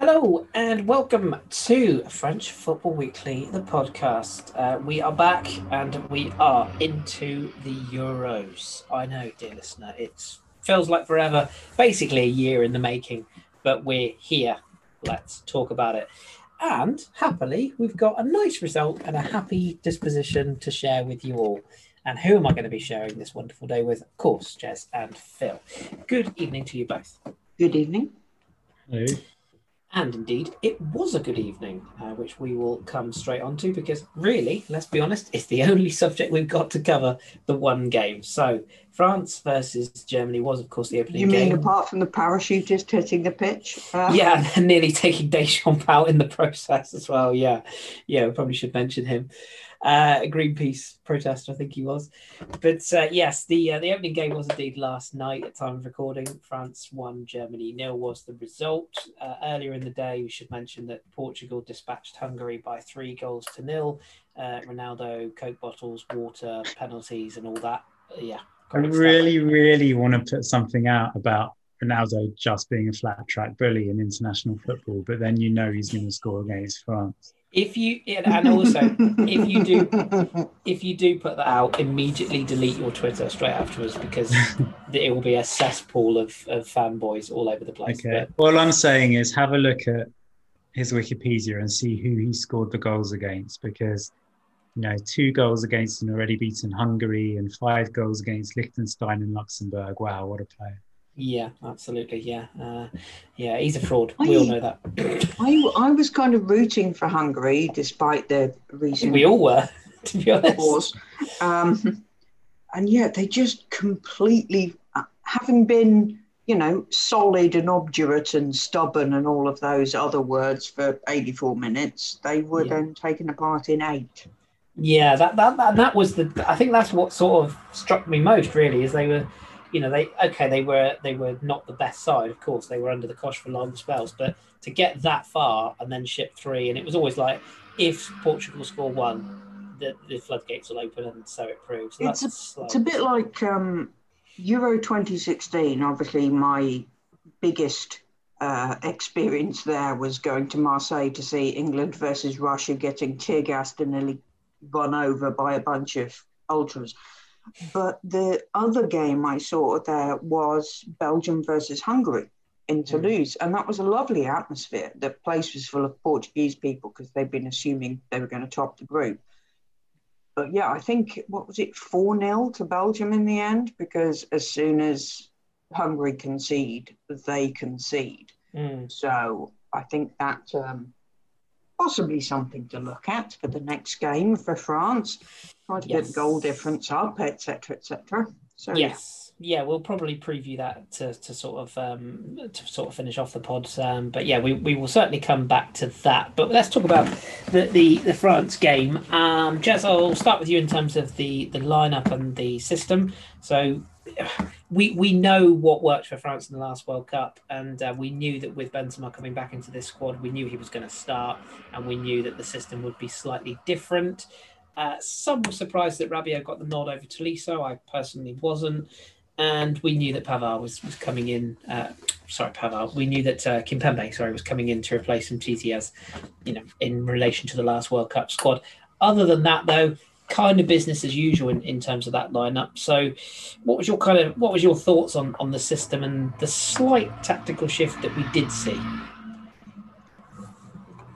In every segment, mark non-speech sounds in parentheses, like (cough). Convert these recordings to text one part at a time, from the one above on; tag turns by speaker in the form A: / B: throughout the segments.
A: Hello and welcome to French Football Weekly, the podcast. Uh, we are back and we are into the Euros. I know, dear listener, it feels like forever, basically a year in the making, but we're here. Let's talk about it. And happily, we've got a nice result and a happy disposition to share with you all. And who am I going to be sharing this wonderful day with? Of course, Jess and Phil. Good evening to you both.
B: Good evening.
C: Hello.
A: And indeed, it was a good evening, uh, which we will come straight on to because, really, let's be honest, it's the (laughs) only subject we've got to cover the one game. So, France versus Germany was, of course, the opening
B: You mean
A: game.
B: apart from the parachutist hitting the pitch? Uh,
A: Yeah, (laughs) and nearly taking Deschamps out in the process as well. Yeah, yeah, we probably should mention him. Uh, a Greenpeace protester, I think he was. But uh, yes, the uh, the opening game was indeed last night at time of recording. France won, Germany nil was the result. Uh, earlier in the day, we should mention that Portugal dispatched Hungary by three goals to nil. Uh, Ronaldo, Coke bottles, water, penalties, and all that. Uh, yeah.
C: I really, really want to put something out about Ronaldo just being a flat track bully in international football, but then you know he's going to score against France.
A: If you and also if you do if you do put that out, immediately delete your Twitter straight afterwards because (laughs) it will be a cesspool of, of fanboys all over the place.
C: Okay. All I'm saying is have a look at his Wikipedia and see who he scored the goals against because, you know, two goals against an already beaten Hungary and five goals against Liechtenstein and Luxembourg. Wow, what a player.
A: Yeah, absolutely. Yeah, uh, yeah, he's a fraud. We all know that. (coughs)
B: I, I was kind of rooting for Hungary despite the recent
A: We all were, (laughs) to be honest.
B: wars. Um, and yet they just completely, uh, having been, you know, solid and obdurate and stubborn and all of those other words for 84 minutes, they were
A: Yeah.
B: then taken apart in eight.
A: Yeah, that, that that that was the. I think that's what sort of struck me most. Really, is they were, you know, they okay, they were they were not the best side. Of course, they were under the cosh for long spells, but to get that far and then ship three, and it was always like if Portugal score one, the, the floodgates will open, and so it proves. So
B: It's a- It's a bit like um, Euro 2016. Obviously, my biggest uh, experience there was going to Marseille to see England versus Russia getting tear gassed and nearly run over by a bunch of ultras. But the other game I saw there was Belgium versus Hungary in Toulouse, and that was a lovely atmosphere. The place was full of Portuguese people because they'd been assuming they were going to top the group but yeah, I think what was it, 4 0 to Belgium in the end? Because as soon as Hungary concede, they concede.
A: Mm.
B: So I think that um, possibly something to look at for the next game for France. Try to get
A: Yes.
B: the goal difference up, etc., etc. So yeah.
A: Yes, yeah, we'll probably preview that to, to sort of um, to sort of finish off the pod. Um, but yeah, we, we will certainly come back to that. But let's talk about the the, the France game. Um, Jez, I'll start with you in terms of the the lineup and the system. So we we know what worked for France in the last World Cup, and uh, we knew that with Benzema coming back into this squad, we knew he was going to start, and we knew that the system would be slightly different. Uh, some were surprised that Rabiot got the nod over Tolisso. I personally wasn't. And we knew that Pavard was, was coming in. Uh, sorry, Pavard. We knew that uh, Kimpembe, sorry, was coming in to replace Umtiti as, you know, in relation to the last World Cup squad. Other than that, though, kind of business as usual in, in terms of that lineup. So, what was your kind of what was your thoughts on on the system and the slight tactical shift that we did see?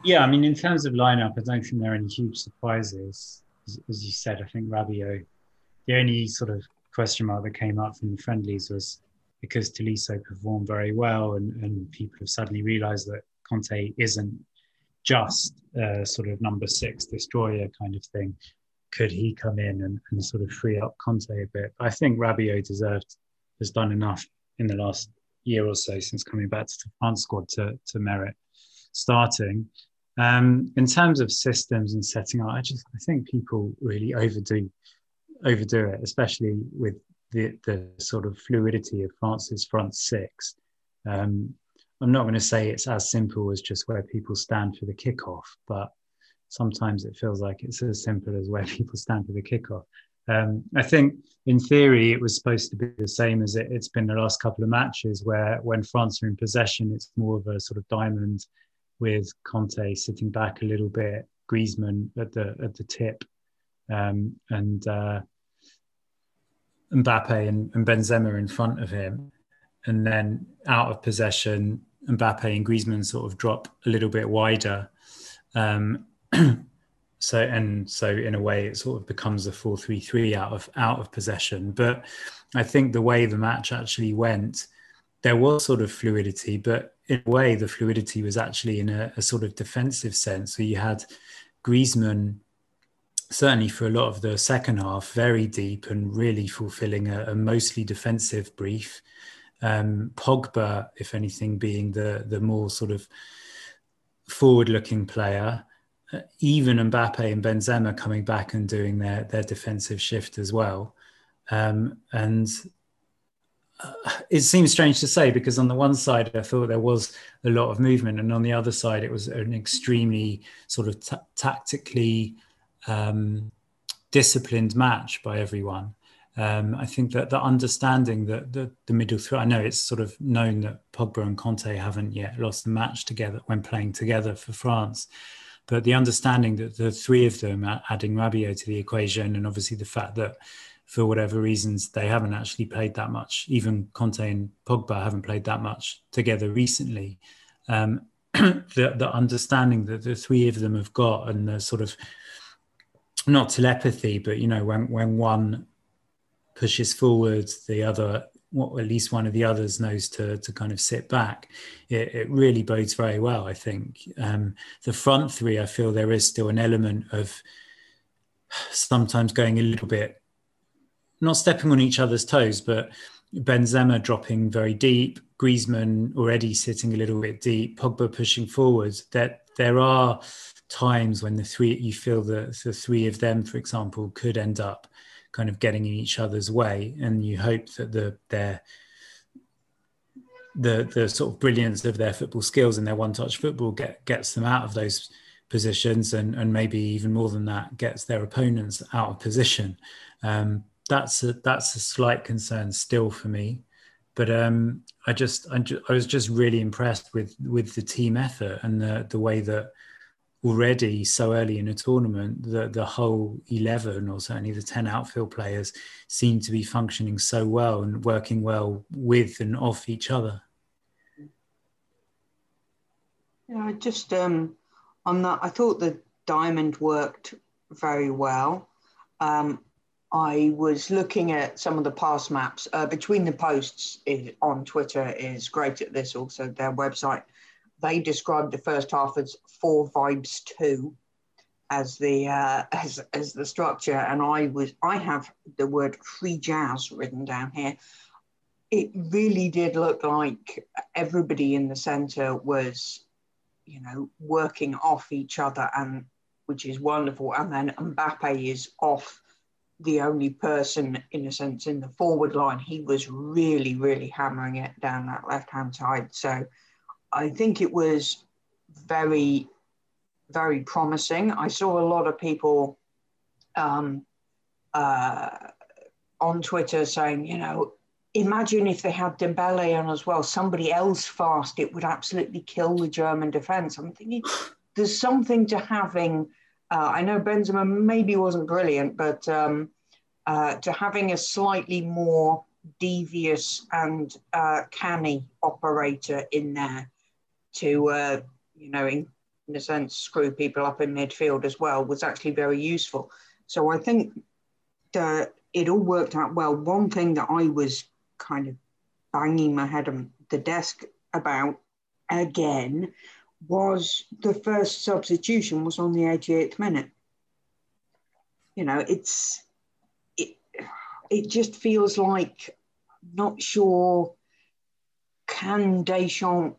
C: Yeah, I mean, in terms of lineup, I don't think there are any huge surprises. As, you said, I think Rabiot, the only sort of question mark that came up from the friendlies was because Tolisso performed very well and, and people have suddenly realised that Kanté isn't just a sort of number six destroyer kind of thing. Could he come in and, and sort of free up Kanté a bit? I think Rabiot deserved, has done enough in the last year or so since coming back to the France squad to, to merit starting. Um, in terms of systems and setting up, I just I think people really overdo overdo it, especially with the the sort of fluidity of France's front six. Um, I'm not going to say it's as simple as just where people stand for the kickoff, but sometimes it feels like it's as simple as where (laughs) people stand for the kickoff. Um, I think in theory it was supposed to be the same as it, it's been the last couple of matches, where when France are in possession, it's more of a sort of diamond with Kanté sitting back a little bit, Griezmann at the at the tip, um, and uh, Mbappe and, and Benzema in front of him, and then out of possession, Mbappe and Griezmann sort of drop a little bit wider. Um, so and so in a way it sort of becomes a 4-3-3 out of out of possession. But i think the way the match actually went there was sort of fluidity but in a way the fluidity was actually in a, a sort of defensive sense. So you had Griezmann certainly for a lot of the second half very deep and really fulfilling a, a mostly defensive brief. Um, Pogba if anything being the the more sort of forward looking player even Mbappe and Benzema coming back and doing their their defensive shift as well. Um, and uh, it seems strange to say because on the one side I thought there was a lot of movement, and on the other side it was an extremely sort of t- tactically um, disciplined match by everyone. Um, I think that the understanding that the, the middle three, I know it's sort of known that Pogba and Kanté haven't yet lost the match together when playing together for France. But the understanding that the three of them adding Rabiot to the equation, and obviously the fact that for whatever reasons they haven't actually played that much, even Kanté and Pogba haven't played that much together recently. Um, (clears throat) the, the understanding that the three of them have got, and the sort of not telepathy, but you know, when when one pushes forward, the other what at least one of the others knows to to kind of sit back, it, it really bodes very well. I think um, the front three, I feel there is still an element of sometimes going a little bit, not stepping on each other's toes, but Benzema dropping very deep, Griezmann already sitting a little bit deep, Pogba pushing forward. That there are times when the three you feel that the three of them, for example, could end up kind of getting in each other's way, and you hope that the their the the sort of brilliance of their football skills and their one touch football get, gets them out of those positions and and maybe even more than that gets their opponents out of position. Um, that's a, that's a slight concern still for me, but um, I just I, ju- I was just really impressed with with the team effort and the the way that already so early in a tournament that the whole 11 or certainly the 10 outfield players seem to be functioning so well and working well with and off each other.
B: Yeah just um on that i thought the diamond worked very well. Um I was looking at some of the pass maps. Uh, between the posts is, on Twitter is great at this. Also, their website they described the first half as four vibes two as the uh, (laughs) as as the structure, and I was I have the word free jazz written down here. It really did look like everybody in the centre was, you know, working off each other, and which is wonderful. And then Mbappe is off the only person, in a sense, in the forward line. He was really, really hammering it down that left hand side. So I think it was very, very promising. I saw a lot of people um, uh, on Twitter saying, you know, imagine if they had Dembele on as well, somebody else fast, it would absolutely kill the German defense. I'm thinking there's something to having. Uh, I know Benzema maybe wasn't brilliant, but um, uh, to having a slightly more devious and uh, canny operator in there to, uh, you know, in, in a sense, screw people up in midfield as well was actually very useful. So I think that it all worked out well. One thing that I was kind of banging my head on the desk about again was the first substitution was on the 88th minute. You know, it's it it just feels like not sure can Deschamps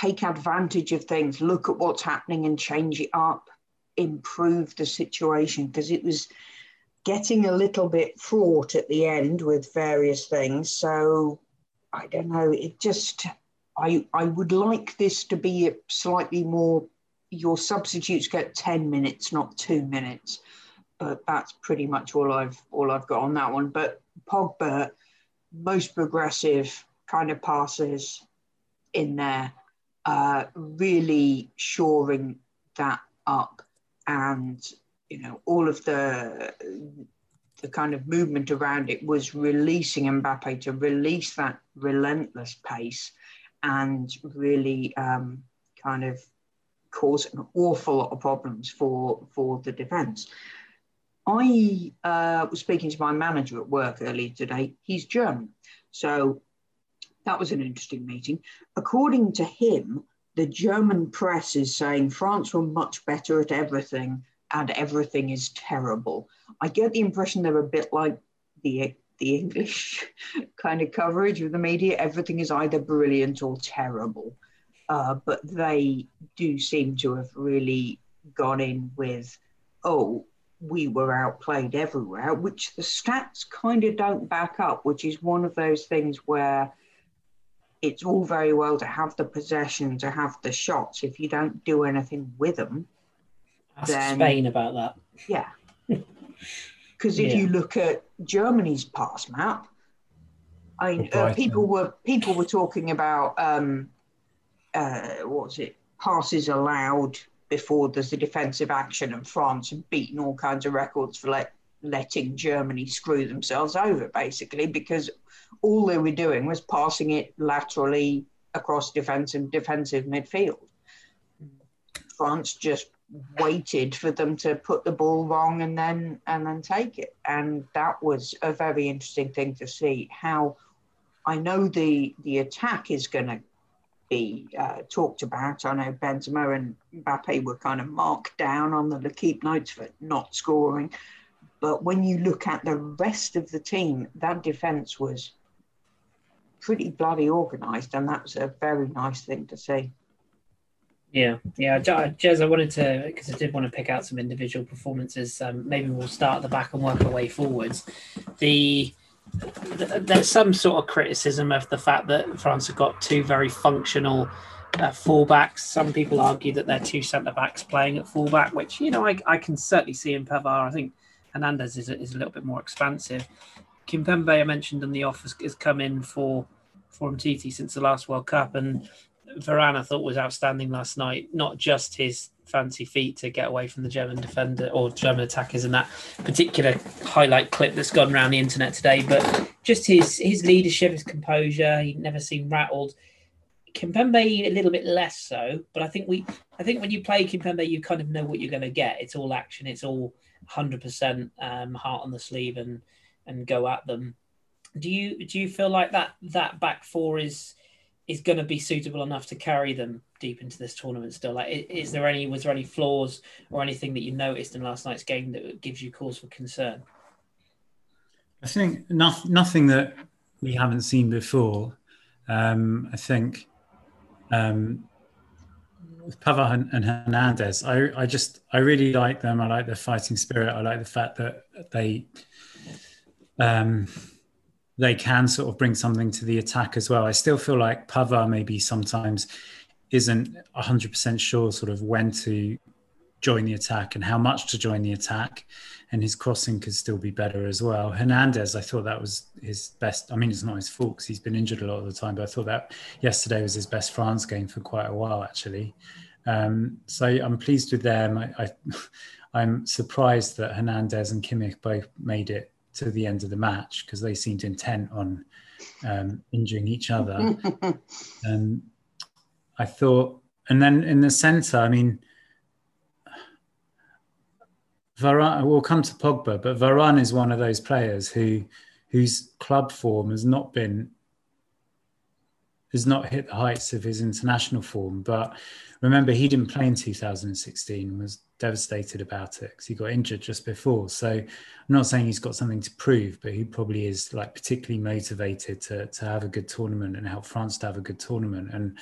B: take advantage of things, look at what's happening and change it up, improve the situation because it was getting a little bit fraught at the end with various things. So I don't know, it just I I would like this to be slightly more your substitutes get 10 minutes, not two minutes. But that's pretty much all I've all I've got on that one. But Pogba, most progressive kind of passes in there uh, really shoring that up and you know all of the the kind of movement around it was releasing Mbappe to release that relentless pace and really um, kind of cause an awful lot of problems for for the defence. I uh, was speaking to my manager at work earlier today. He's German, so that was an interesting meeting. According to him, the German press is saying France were much better at everything and everything is terrible. I get the impression they're a bit like the the English (laughs) kind of coverage of the media. Everything is either brilliant or terrible. Uh, but they do seem to have really gone in with, oh, we were outplayed everywhere, which the stats kind of don't back up, which is one of those things where it's all very well to have the possession, to have the shots. If you don't do anything with them,
A: Ask then, Spain about that.
B: Yeah. (laughs) Because if yeah. you look at Germany's pass map, I mean, uh, people were people were talking about um, uh, what was it passes allowed before there's a defensive action, and France had beaten all kinds of records for let, letting Germany screw themselves over, basically, because all they were doing was passing it laterally across defensive defensive midfield. France just waited for them to put the ball wrong and then and then take it, and that was a very interesting thing to see. How I know the the attack is going to be uh, talked about. I know Benzema and Mbappe were kind of marked down on the L'Equipe notes for not scoring. But when you look at the rest of the team, that defence was pretty bloody organised, and that's a very nice thing to see.
A: Yeah, yeah, Jez, I wanted to because I did want to pick out some individual performances. Um, maybe we'll start at the back and work our way forwards. The there's some sort of criticism of the fact that France have got two very functional uh, fullbacks. Some people argue that they're two centre backs playing at fullback, which you know I, I can certainly see in Pavard. I think Hernandez is a, is a little bit more expansive. Kimpembe, I mentioned in the office, has come in for for Umtiti since the last World Cup, and Varane I thought was outstanding last night. Not just his fancy feet to get away from the German defender or German attackers in that particular highlight clip that's gone around the internet today, but just his his leadership, his composure. He never seemed rattled. Kimpembe a little bit less so, but I think we I think when you play Kimpembe, you kind of know what you're going to get. It's all action. It's all 100% um, heart on the sleeve and and go at them. Do you do you feel like that that back four is is going to be suitable enough to carry them deep into this tournament still? Like is there any was there any flaws or anything that you noticed in last night's game that gives you cause for concern?
C: I think nothing, nothing that we haven't seen before. Um, i think um, Pavard and Hernandez, I, I just I really like them. I like their fighting spirit. I like the fact that they um, they can sort of bring something to the attack as well. I still feel like Pavard maybe sometimes isn't 100% sure sort of when to join the attack and how much to join the attack. And his crossing could still be better as well. Hernandez, I thought that was his best. I mean, it's not his fault because he's been injured a lot of the time, but I thought that yesterday was his best France game for quite a while, actually. Um, so I'm pleased with them. I, I, (laughs) I'm surprised that Hernandez and Kimmich both made it to the end of the match because they seemed intent on um, injuring each other. and (laughs) I thought, and then in the centre, I mean, Varane. We'll come to Pogba, but Varane is one of those players who whose club form has not been has not hit the heights of his international form. But remember, he didn't play in 2016. Was devastated about it because he got injured just before. So I'm not saying he's got something to prove, but he probably is like particularly motivated to to have a good tournament and help France to have a good tournament. And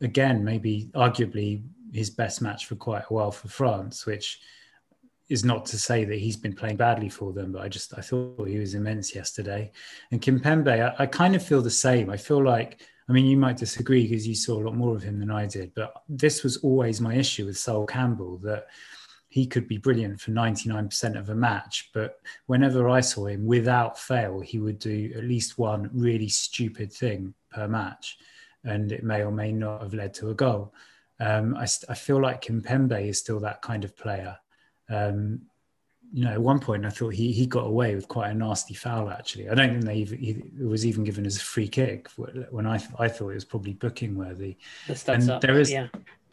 C: again, maybe arguably his best match for quite a while for France, which is not to say that he's been playing badly for them, but I just I thought he was immense yesterday. And Kimpembe, I, I kind of feel the same. I feel like I mean, you might disagree because you saw a lot more of him than I did, but this was always my issue with Sol Campbell that he could be brilliant for 99% of a match. But whenever I saw him, without fail, he would do at least one really stupid thing per match. and it may or may not have led to a goal. Um, I, I, feel like Kimpembe is still that kind of player. Um, you know, at one point I thought he he got away with quite a nasty foul. Actually, I don't think they even, he, it was even given as a free kick when I I thought it was probably booking worthy.
A: and up, there is yeah.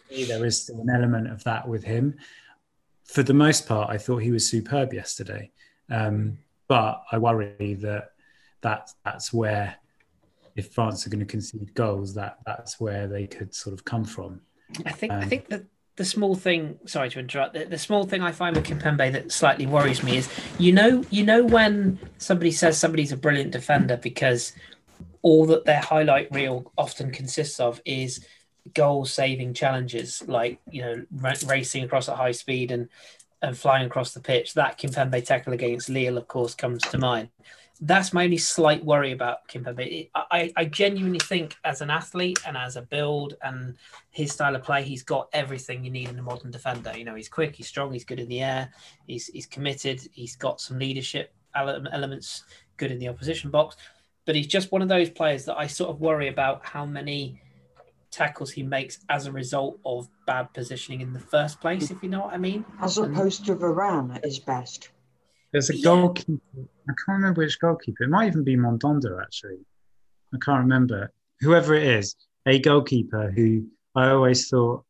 C: there is still an element of that with him. For the most part, I thought he was superb yesterday, um, but I worry that that that's where if France are going to concede goals, that that's where they could sort of come from.
A: I think um, I think that the small thing sorry to interrupt the, the, small thing i find with kimpembe that slightly worries me is you know you know when somebody says somebody's a brilliant defender because all that their highlight reel often consists of is goal saving challenges like you know r- racing across at high speed and and flying across the pitch that kimpembe tackle against lille of course comes to mind that's my only slight worry about Kimpembe. I, I genuinely think as an athlete and as a build and his style of play, he's got everything you need in a modern defender. You know, he's quick, he's strong, he's good in the air, he's he's committed, he's got some leadership elements, good in the opposition box. But he's just one of those players that I sort of worry about how many tackles he makes as a result of bad positioning in the first place, if you know what I mean.
B: As opposed to Varane at his best.
C: There's a yeah. goalkeeper. I can't remember which goalkeeper. It might even be Mandanda, actually. I can't remember. Whoever it is, a goalkeeper who I always thought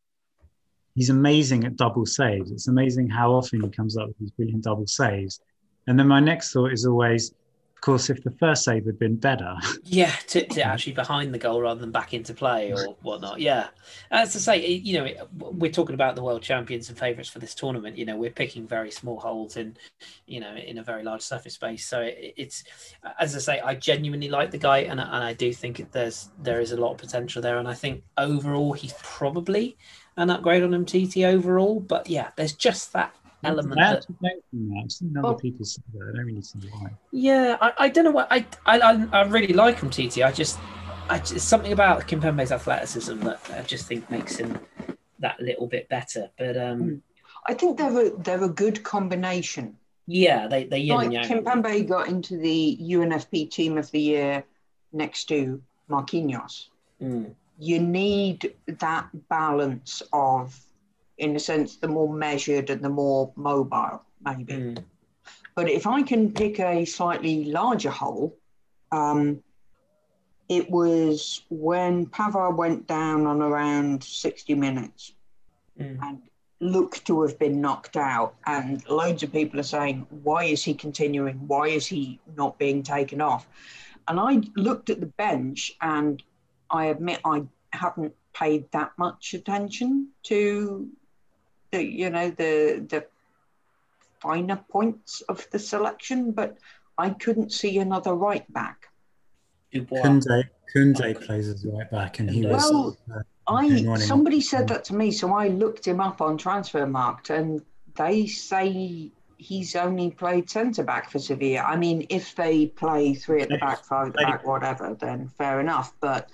C: he's amazing at double saves. It's amazing how often he comes up with these brilliant double saves. And then my next thought is always, of course, if the first save had been better. (laughs)
A: Yeah, to, to actually behind the goal rather than back into play or whatnot. Yeah. As to say, you know, we're talking about the world champions and favourites for this tournament. You know, we're picking very small holes in, you know, in a very large surface space. So it, it's, as I say, I genuinely like the guy and, and I do think there's there is a lot of potential there. And I think overall he's probably an upgrade on Umtiti overall. But yeah, there's just that element. That,
C: I've seen other oh, people say that. I don't really see why.
A: Yeah, I, I don't know why. I, I I really like him, TT. I just, I just something about Kimpembe's athleticism that I just think makes him that little bit better. But um, hmm.
B: I think they're a, they're a good combination.
A: Yeah, they they
B: like Kimpembe got into the UNFP Team of the Year next to Marquinhos.
A: Mm.
B: You need that balance of in a sense, the more measured and the more mobile, maybe. Mm. But if I can pick a slightly larger hole, um, it was when Pavard went down on around 60 minutes mm. and looked to have been knocked out. And loads of people are saying, why is he continuing? Why is he not being taken off? And I looked at the bench and I admit I haven't paid that much attention to you know the the finer points of the selection, but I couldn't see another right back.
C: Koundé, Koundé plays as right back, and he was.
B: Well, uh, I somebody said that to me, so I looked him up on Transfermarkt, and they say he's only played centre back for Sevilla. I mean, if they play three at the back, five at the back, whatever, then fair enough. But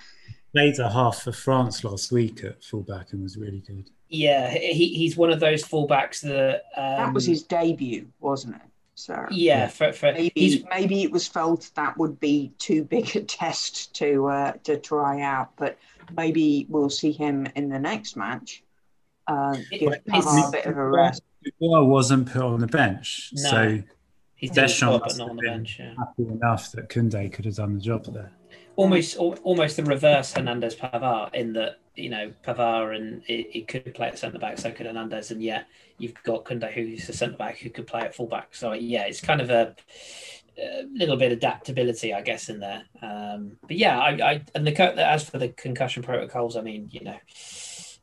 C: played a half for France last week at fullback and was really good.
A: Yeah, he, he's one of those fullbacks that um,
B: that was his debut, wasn't it?
A: So yeah, for, for
B: maybe maybe it was felt that would be too big a (laughs) test to uh, to try out, but maybe we'll see him in the next match. Uh, give a bit of a rest.
C: Well, wasn't put on the bench, no. so
A: he's Deschamps not on the bench. Yeah.
C: Happy enough that Koundé could have done the job there.
A: Almost, almost the reverse Hernandez Pavard in that you know, Pavard and he could play at centre back, so could Hernandez, and yet you've got Koundé who's a centre back who could play at full back. So yeah, it's kind of a, a little bit of adaptability, I guess, in there. Um, but yeah, I, I and the as for the concussion protocols, I mean, you know.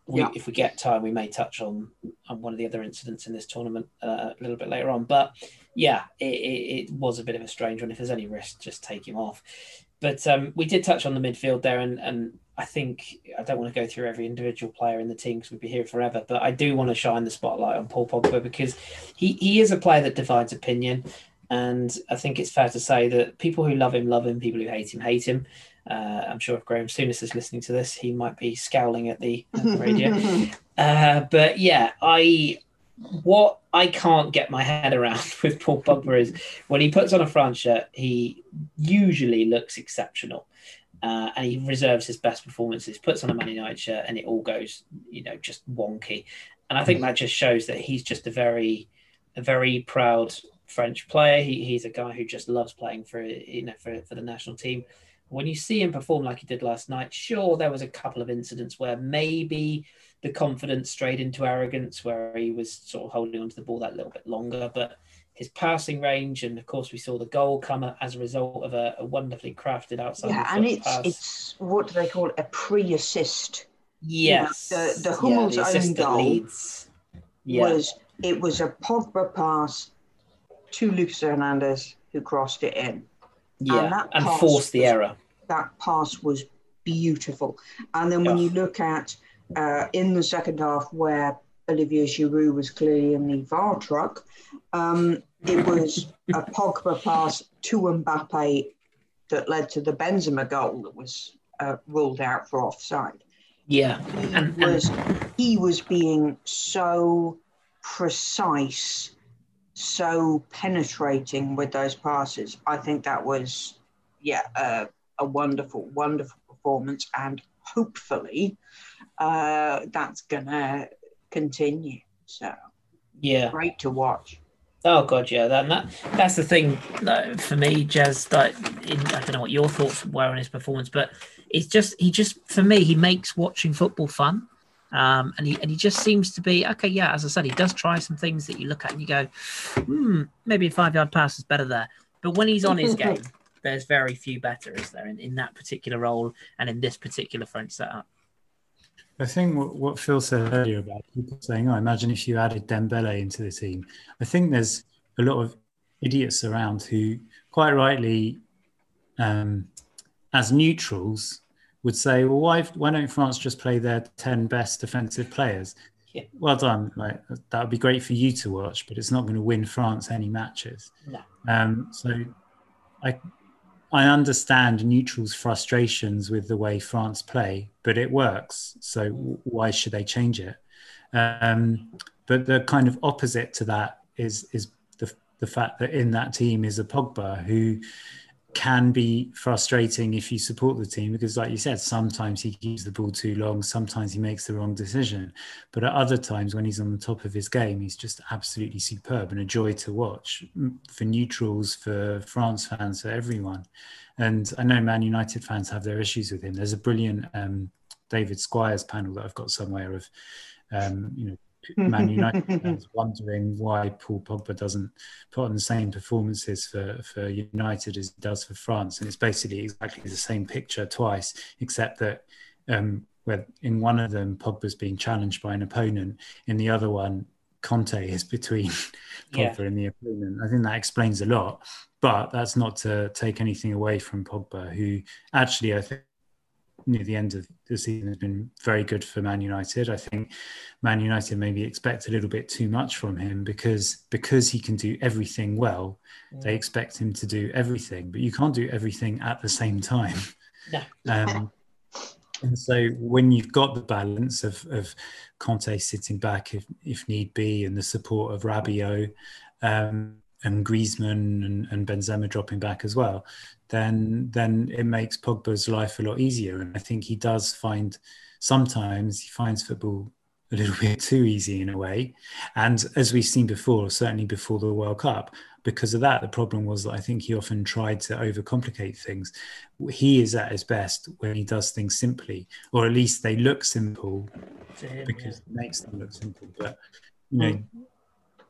A: We, yeah. If we get time, we may touch on on one of the other incidents in this tournament uh, a little bit later on. But yeah, it, it, it was a bit of a strange one. If there's any risk, just take him off. But um, we did touch on the midfield there, and, and I think I don't want to go through every individual player in the team because we'd be here forever. But I do want to shine the spotlight on Paul Pogba because he, he is a player that divides opinion. And I think it's fair to say that people who love him love him, people who hate him hate him. Uh, I'm sure if Graham Souness is listening to this, he might be scowling at the, at the radio. (laughs) uh, but yeah, I what I can't get my head around (laughs) with Paul Pogba is when he puts on a France shirt, he usually looks exceptional. Uh, and he reserves his best performances, puts on a Man United shirt, and it all goes, you know, just wonky. And I think that just shows that he's just a very, a very proud French player. He, he's a guy who just loves playing for you know for, for the national team. When you see him perform like he did last night, sure there was a couple of incidents where maybe the confidence strayed into arrogance, where he was sort of holding onto the ball that little bit longer, but his passing range, and of course we saw the goal come as a result of a, a wonderfully crafted outside.
B: Yeah, and it's pass. it's what do they call it? A pre-assist.
A: Yes,
B: you know, the the Hummels yeah, the own goal. Yeah. was it was a Pogba pass to Lucas Hernandez who crossed it in.
A: Yeah, and, and forced the error.
B: That pass was beautiful. And then when you look at uh, in the second half where Olivier Giroud was clearly in the VAR truck, um, it was a Pogba pass to Mbappe that led to the Benzema goal that was uh, ruled out for offside.
A: Yeah,
B: he and, was he was being so precise so penetrating with those passes. I think that was, yeah, uh, a wonderful, wonderful performance, and hopefully uh, that's gonna continue. So,
A: yeah,
B: great to watch.
A: Oh god, yeah, that, that that's the thing for me, Jez. That in, I don't know what your thoughts were on his performance, but it's just he just for me he makes watching football fun. Um, and he and he just seems to be okay. Yeah, as I said, he does try some things that you look at and you go, hmm, maybe a five yard pass is better there. But when he's on his (laughs) game, there's very few better, is there, in, in that particular role and in this particular French setup.
C: I think what, what Phil said earlier about people saying, "Oh, imagine if you added Dembele into the team." I think there's a lot of idiots around who, quite rightly, um, as neutrals, would say, well, why why don't France just play their ten best defensive players? Yeah. Well done. Like that would be great for you to watch, but it's not going to win France any matches.
A: No.
C: Um, so I I understand neutrals' frustrations with the way France play, but it works. So why should they change it? Um, but the kind of opposite to that is is the the fact that in that team is a Pogba who can be frustrating if you support the team because like you said sometimes he keeps the ball too long sometimes he makes the wrong decision. But at other times when he's on the top of his game he's just absolutely superb and a joy to watch for neutrals for france fans for everyone. And i know man united fans have their issues with him. There's a brilliant um, david squires panel that i've got somewhere of um, you know Man United (laughs) fans wondering why Paul Pogba doesn't put on the same performances for, for United as he does for France. And it's basically exactly the same picture twice, except that um, where in one of them Pogba's being challenged by an opponent, in the other one Kanté is between (laughs) Pogba yeah. and the opponent. I think that explains a lot, but that's not to take anything away from Pogba, who actually I think near the end of the season has been very good for Man United. I think Man United maybe expect a little bit too much from him because because he can do everything well, mm. they expect him to do everything, but you can't do everything at the same time.
A: No. (laughs)
C: Um, and so when you've got the balance of, of Kanté sitting back if, if need be and the support of Rabiot um, and Griezmann and, and Benzema dropping back as well, then then it makes Pogba's life a lot easier. And I think he does find sometimes he finds football a little (laughs) bit too easy in a way. And as we've seen before, certainly before the World Cup, because of that, the problem was that I think he often tried to overcomplicate things. He is at his best when he does things simply, or at least they look simple him, because yeah. it makes them look simple. But you know,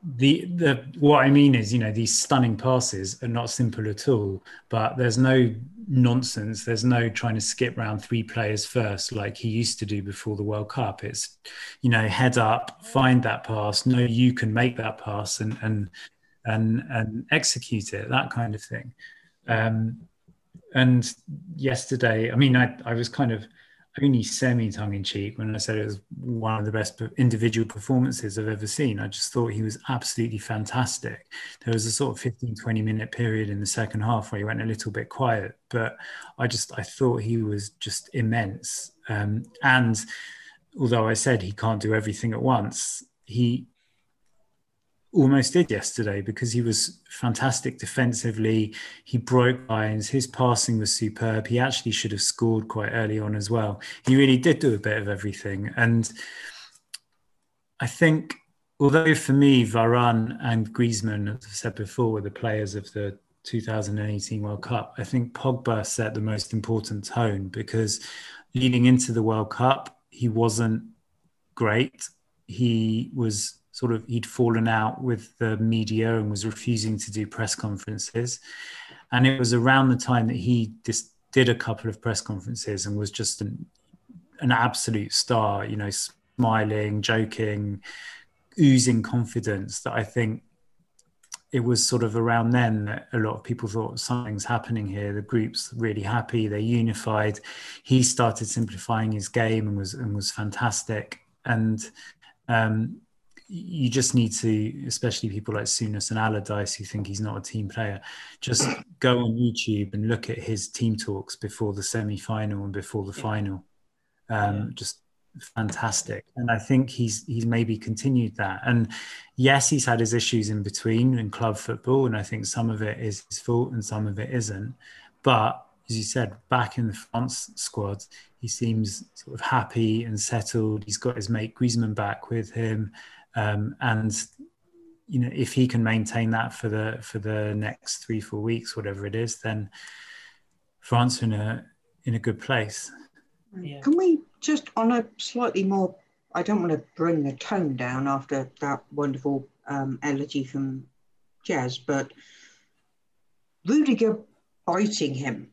C: the the what I mean is, you know, these stunning passes are not simple at all. But there's no nonsense. There's no trying to skip round three players first like he used to do before the World Cup. It's, you know, head up, find that pass, know you can make that pass and and and and execute it. That kind of thing. Um, and yesterday, I mean, I I was kind of only semi tongue in cheek when I said it was one of the best individual performances I've ever seen. I just thought he was absolutely fantastic. There was a sort of 15, 20 minute period in the second half where he went a little bit quiet, but I just, I thought he was just immense. Um, and although I said he can't do everything at once, he, almost did yesterday because he was fantastic defensively. He broke lines. His passing was superb. He actually should have scored quite early on as well. He really did do a bit of everything. And I think, although for me, Varane and Griezmann, as I said before, were the players of the 2018 World Cup, I think Pogba set the most important tone because leading into the World Cup, he wasn't great. He was sort of he'd fallen out with the media and was refusing to do press conferences. And it was around the time that he just did a couple of press conferences and was just an, an absolute star, you know, smiling, joking, oozing confidence that I think it was sort of around then that a lot of people thought something's happening here. The group's really happy, they're unified. He started simplifying his game and was and was fantastic. And um, you just need to, especially people like Souness and Allardyce who think he's not a team player, just (clears throat) go on YouTube and look at his team talks before the semi final and before the yeah. final. Um, yeah. Just fantastic. And I think he's he's maybe continued that. And yes, he's had his issues in between in club football, and I think some of it is his fault and some of it isn't. But as you said, back in the France squad, he seems sort of happy and settled. He's got his mate Griezmann back with him. Um, and you know, if he can maintain that for the for the next three four weeks, whatever it is, then France in a in a good place.
B: Yeah. Can we just on a slightly more? I don't want to bring the tone down after that wonderful um, elegy from Jez, but Rudiger biting him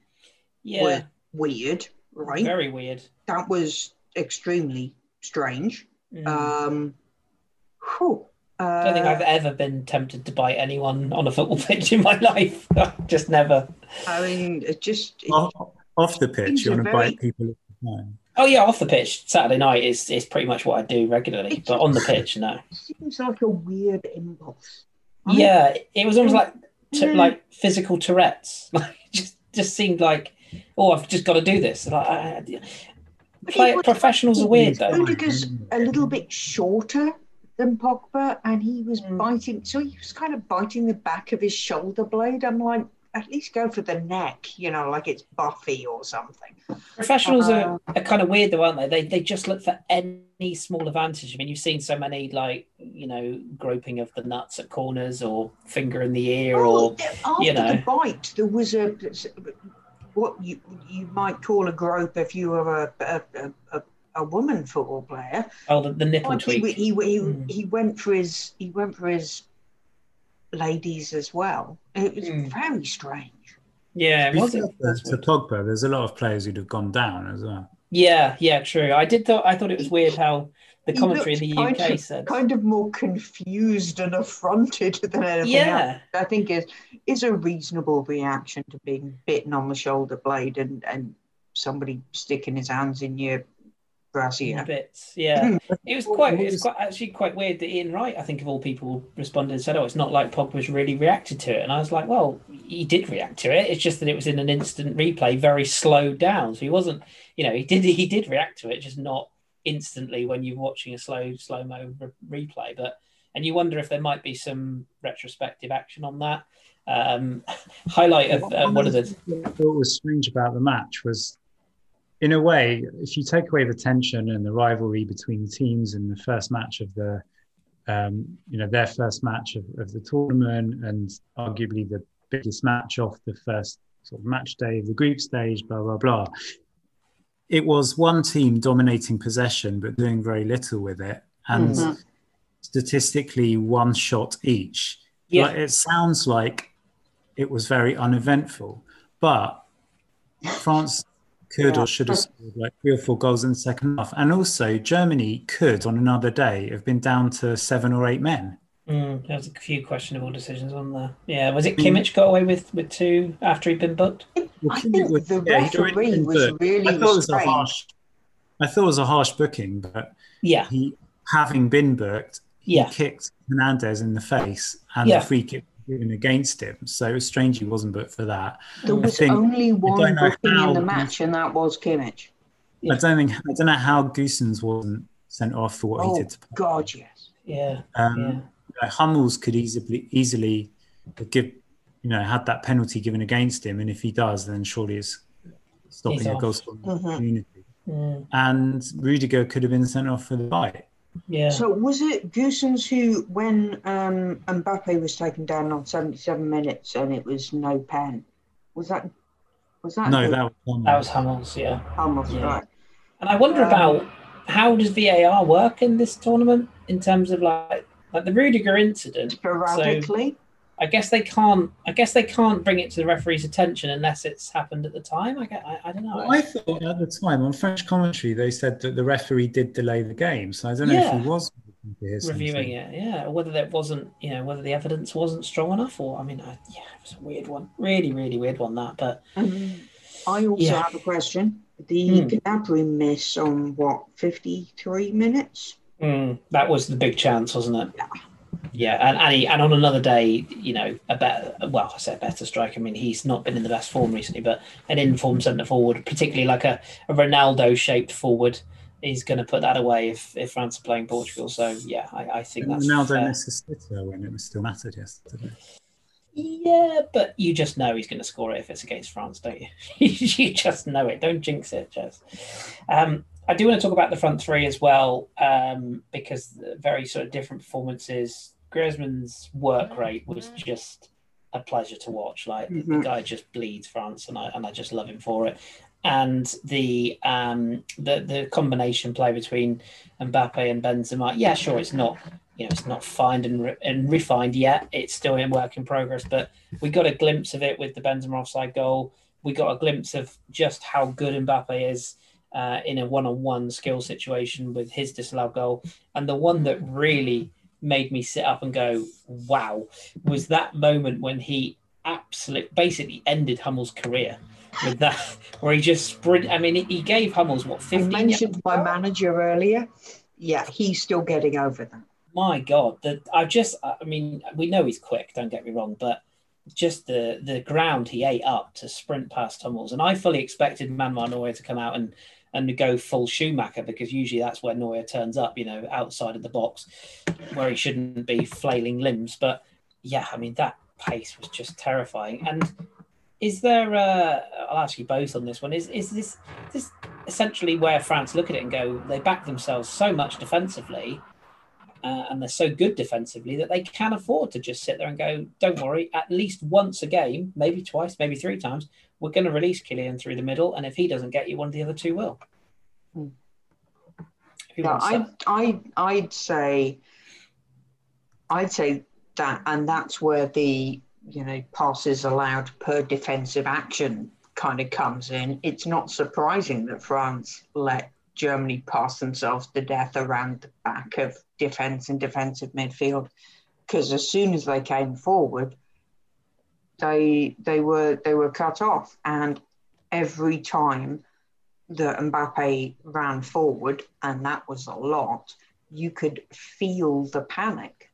A: yeah. was
B: weird, right?
A: Very weird.
B: That was extremely strange. Mm. Um, Whew.
A: Uh, I don't think I've ever been tempted to bite anyone on a football (laughs) pitch in my life. (laughs) just never.
B: I mean, it just it,
C: off, off, the pitch, you want to very... bite people at the time.
A: Oh yeah, off the pitch. Saturday night is is pretty much what I do regularly, it but on the pitch, no.
B: Seems like a weird impulse.
A: Yeah, it was almost like t- like physical Tourette's. (laughs) Like just just seemed like, oh, I've just got to do this. Like, I, play, professionals are weird though.
B: Rudiger's a little bit shorter than Pogba, and he was mm. biting. So he was kind of biting the back of his shoulder blade. I'm like, at least go for the neck, you know, like it's Buffy or something.
A: Professionals uh, are, are kind of weird though, aren't they? They they just look for any small advantage. I mean, you've seen so many like you know groping of the nuts at corners or finger in the ear oh, or
B: after
A: you know
B: the bite. There was a what you you might call a grope if you were a, a, a, a woman football player.
A: Oh, the, the nipple like tweak.
B: He, he, he, mm. he, went for his he went for his ladies as well. It was mm. very strange.
A: Yeah,
C: it was. To Pogba, there's a lot of players who'd have gone down as well.
A: Yeah, yeah, true. I did thought I thought it was weird how the commentary in the UK
B: of,
A: said
B: kind of more confused and affronted (laughs) than anything
A: yeah.
B: else. I think is is a reasonable reaction to being bitten on the shoulder blade and and somebody sticking his hands in your brassiere.
A: Bits, yeah. (laughs) it was quite, it was quite actually quite weird that Ian Wright, I think of all people, responded and said, "Oh, it's not like Pogba's really reacted to it." And I was like, "Well, he did react to it. It's just that it was in an instant replay, very slowed down. So he wasn't, you know, he did he did react to it, just not instantly when you're watching a slow slow mo re- replay. But and you wonder if there might be some retrospective action on that." Um, (laughs) highlight of um, one of the.
C: What was strange about the match was in a way, if you take away the tension and the rivalry between the teams in the first match of the, um, you know, their first match of, of the tournament and arguably the biggest match off the first sort of match day of the group stage, blah, blah, blah. It was one team dominating possession, but doing very little with it. And mm-hmm. statistically, one shot each. Yeah. Like, it sounds like it was very uneventful, but France could yeah. or should have scored like three or four goals in the second half. And also, Germany could, on another day, have been down to seven or eight men.
A: Mm, there was a few questionable decisions on there. Yeah, was it Kimmich got away with, with two after he'd been booked?
B: Well, I think was, the yeah, referee was really I thought it was a harsh.
C: I thought it was a harsh booking, but
A: yeah,
C: he having been booked,
A: yeah.
C: he kicked Hernandez in the face, and yeah. the free kick given against him. So it was strange he wasn't booked for that.
B: There was think, only one booking in the match, and that was Kimmich.
C: I don't think I don't know how Gosens wasn't sent off for what
B: oh,
C: he did.
B: Oh God, yes.
A: Yeah. Um, yeah.
C: you know, Hummels could easily easily give you know had that penalty given against him, and if he does, then surely it's stopping
A: He's
C: a
A: off.
C: goal scoring
B: Mhm.
C: opportunity.
A: Mm,
C: And Rudiger could have been sent off for the bite.
A: Yeah.
B: So was it Gosens who, when um, Mbappe was taken down on 77 minutes and it was no pen, was that was that
C: No,
B: who?
C: that was Hummels.
A: that was Hummels, yeah.
B: Hummels,
A: Yeah.
B: right?
A: And I wonder
B: Um,
A: about how does VAR work in this tournament in terms of like like the Rudiger incident.
B: Sporadically.
A: I guess they can't. I guess they can't bring it to the referee's attention unless it's happened at the time. I get. I, I don't know.
C: Well, I thought at the time on French commentary they said that the referee did delay the game, so I don't know
A: Yeah.
C: if he was looking to hear
A: reviewing
C: something.
A: it, yeah, or whether that wasn't, you know, whether the evidence wasn't strong enough, or I mean, I, yeah, it was a weird one, really, really weird one. That, but
B: Um, I also
A: Yeah.
B: have a question. The
A: Hmm.
B: Gnabry miss on what 53 minutes?
A: mm, that was the big chance, wasn't it?
B: Yeah.
A: Yeah, and and, he, and on another day, you know, a better, well, I say a better strike. I mean, he's not been in the best form recently, but an informed centre forward, particularly like a, a Ronaldo-shaped forward, is going to put that away if, if France are playing Portugal. So yeah, I, I think that's
C: Ronaldo
A: fair.
C: miss a sitter when it was still mattered yesterday.
A: Yeah, but you just know he's going to score it if it's against France, don't you? (laughs) you just know it. Don't jinx it, Jess. Um, I do want to talk about the front three as well, um, because very sort of different performances. Griezmann's work rate was just a pleasure to watch. Like the- the guy just bleeds France, and I and I just love him for it. And the um, the the combination play between Mbappe and Benzema, yeah, sure, it's not you know it's not fined and, re- and refined yet. It's still in work in progress, but we got a glimpse of it with the Benzema offside goal. We got a glimpse of just how good Mbappe is uh, in a one-on-one skill situation with his disallowed goal, and the one that really made me sit up and go, "Wow!" was that moment when he absolutely basically ended Hummel's career with that, (laughs) where he just sprint. I mean, he gave Hummels what
B: I
A: fifteen.
B: mentioned my manager earlier. Yeah, he's still getting over that.
A: my god the i just i mean we know he's quick don't get me wrong but just the the ground he ate up to sprint past Hummels, and I fully expected Manuel Neuer to come out and and go full Schumacher because usually that's where Neuer turns up, you know, outside of the box where he shouldn't be flailing limbs. But yeah, I mean that pace was just terrifying. And is there? Uh, I'll ask you both on this one. Is is this this essentially where France look at it and go, they back themselves so much defensively uh, and they're so good defensively that they can afford to just sit there and go, don't worry, at least once a game, maybe twice, maybe three times, we're going to release Kylian through the middle, and if he doesn't get you, one of the other two will.
B: Hmm.
A: Who
B: Yeah, I. I, I'd say, I'd say that, and that's where the you know passes allowed per defensive action kind of comes in. It's not surprising that France let Germany pass themselves to death around the back of defense and defensive midfield, because as soon as they came forward, they they were they were cut off, and every time that Mbappe ran forward, and that was a lot, you could feel the panic.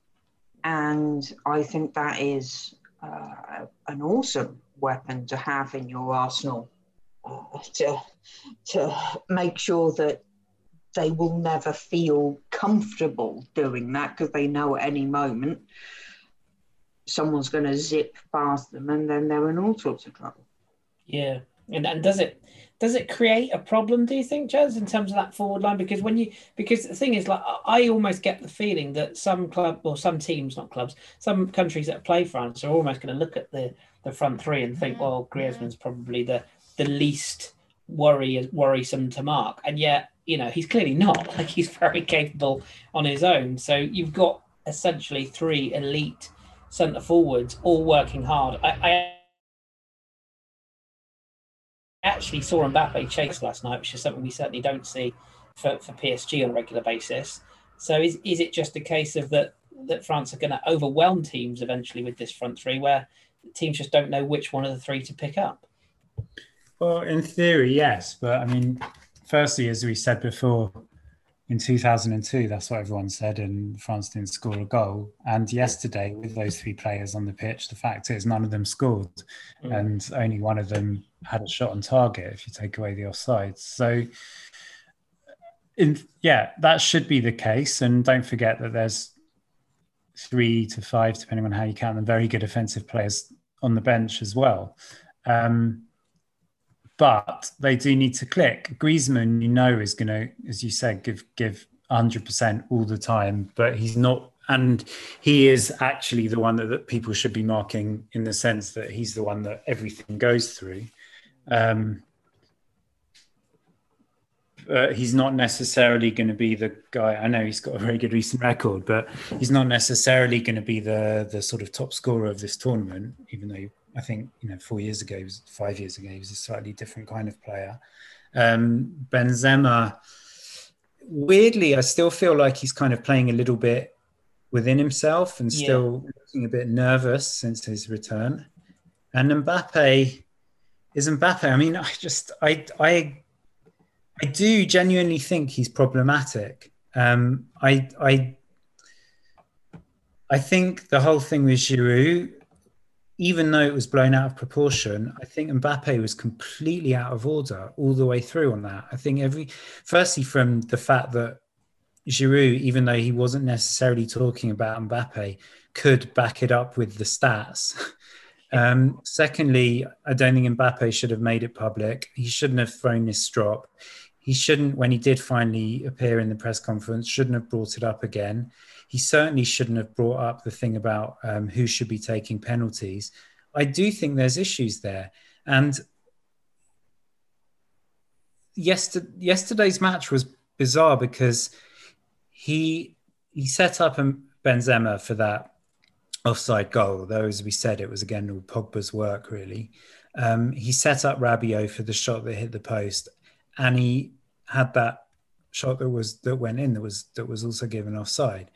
B: And I think that is uh, an awesome weapon to have in your arsenal uh, to, to make sure that they will never feel comfortable doing that because they know at any moment someone's going to zip past them and then they're in all sorts of trouble.
A: Yeah, and and does it does it create a problem? Do you think, Jez, in terms of that forward line? Because when you because the thing is, like, I almost get the feeling that some club or some teams, not clubs, some countries that play France are almost going to look at the the front three and think, well, Griezmann's probably the the least worry worrisome to mark, and yet you know he's clearly not. (laughs) Like he's very capable on his own. So you've got essentially three elite centre forwards all working hard. I, I actually saw Mbappe chase last night, which is something we certainly don't see for, for PSG on a regular basis. So is is it just a case of that that France are going to overwhelm teams eventually with this front three, where teams just don't know which one of the three to pick up?
C: Well, in theory, yes. But I mean, firstly, as we said before, in 2002, that's what everyone said, and France didn't score a goal. And yesterday, with those three players on the pitch, the fact is none of them scored,
A: Mm.
C: and only one of them had a shot on target if you take away the offsides. So, in, yeah, that should be the case. And don't forget that there's three to five, depending on how you count them, very good offensive players on the bench as well. Um, but they do need to click. Griezmann, you know, is going to, as you said, give give 100% all the time, but he's not. And he is actually the one that, that people should be marking in the sense that he's the one that everything goes through. Um, he's not necessarily going to be the guy. I know he's got a very good recent record, but he's not necessarily going to be the the sort of top scorer of this tournament. Even though I think you know four years ago, he was five years ago, he was a slightly different kind of player. Um, Benzema, weirdly, I still feel like he's kind of playing a little bit within himself and still yeah. looking a bit nervous since his return. And Mbappe is Mbappe. I mean, (laughs) I just I I I do genuinely think he's problematic. Um, I I I think the whole thing with Giroud, even though it was blown out of proportion, I think Mbappe was completely out of order all the way through on that. I think every, firstly, from the fact that Giroud, even though he wasn't necessarily talking about Mbappe, could back it up with the stats. (laughs) Um, secondly, I don't think Mbappe should have made it public. He shouldn't have thrown this strop he shouldn't, when he did finally appear in the press conference, shouldn't have brought it up again. He certainly shouldn't have brought up the thing about um, who should be taking penalties. I do think there's issues there. And yester- yesterday's match was bizarre because he he set up Benzema for that offside goal. Though, as we said, it was again all Pogba's work, really. Um, he set up Rabiot for the shot that hit the post, and he had that shot that was that went in that was that was also given offside.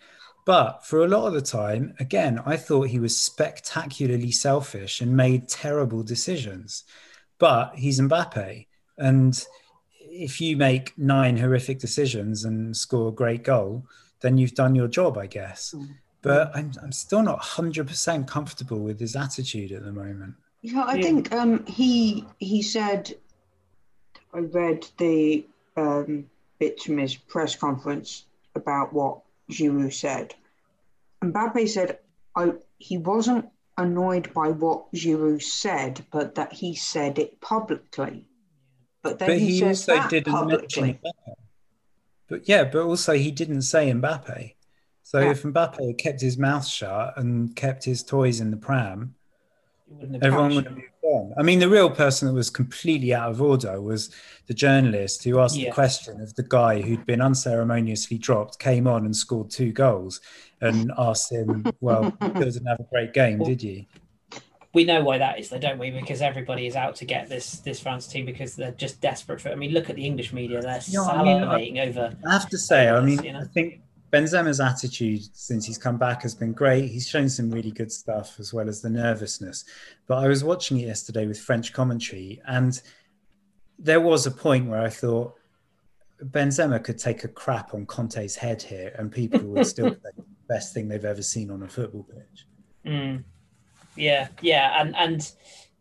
C: But for a lot of the time, again, I thought he was spectacularly selfish and made terrible decisions. But he's Mbappe. And if you make nine horrific decisions and score a great goal, then you've done your job, I guess. Mm. But I'm, I'm still not 100% comfortable with his attitude at the moment.
B: Yeah, I yeah. think um, he he said, I read the um, bit from his press conference about what Giroud said. Mbappe said I, he wasn't annoyed by what Giroud said, but that he said it publicly. But then but he, he also didn't publicly. mention Mbappe.
C: But yeah, but also he didn't say Mbappe. So yeah. if Mbappe kept his mouth shut and kept his toys in the pram, everyone would have moved on. I mean, the real person that was completely out of order was the journalist who asked yeah. the question of the guy who'd been unceremoniously dropped, came on and scored two goals, and asked him, "Well, you (laughs) didn't have a great game, did you?"
A: We know why that is, though, don't we? Because everybody is out to get this this France team because they're just desperate for it. I mean, look at the English media; they're you know, salivating I mean, I, over.
C: I have to say, I mean, you know? I think Benzema's attitude since he's come back has been great. He's shown some really good stuff as well as the nervousness. But I was watching it yesterday with French commentary, and there was a point where I thought Benzema could take a crap on Kanté's head here, and people would still (laughs) say the best thing they've ever seen on a football pitch.
A: Mm. Yeah, yeah, and and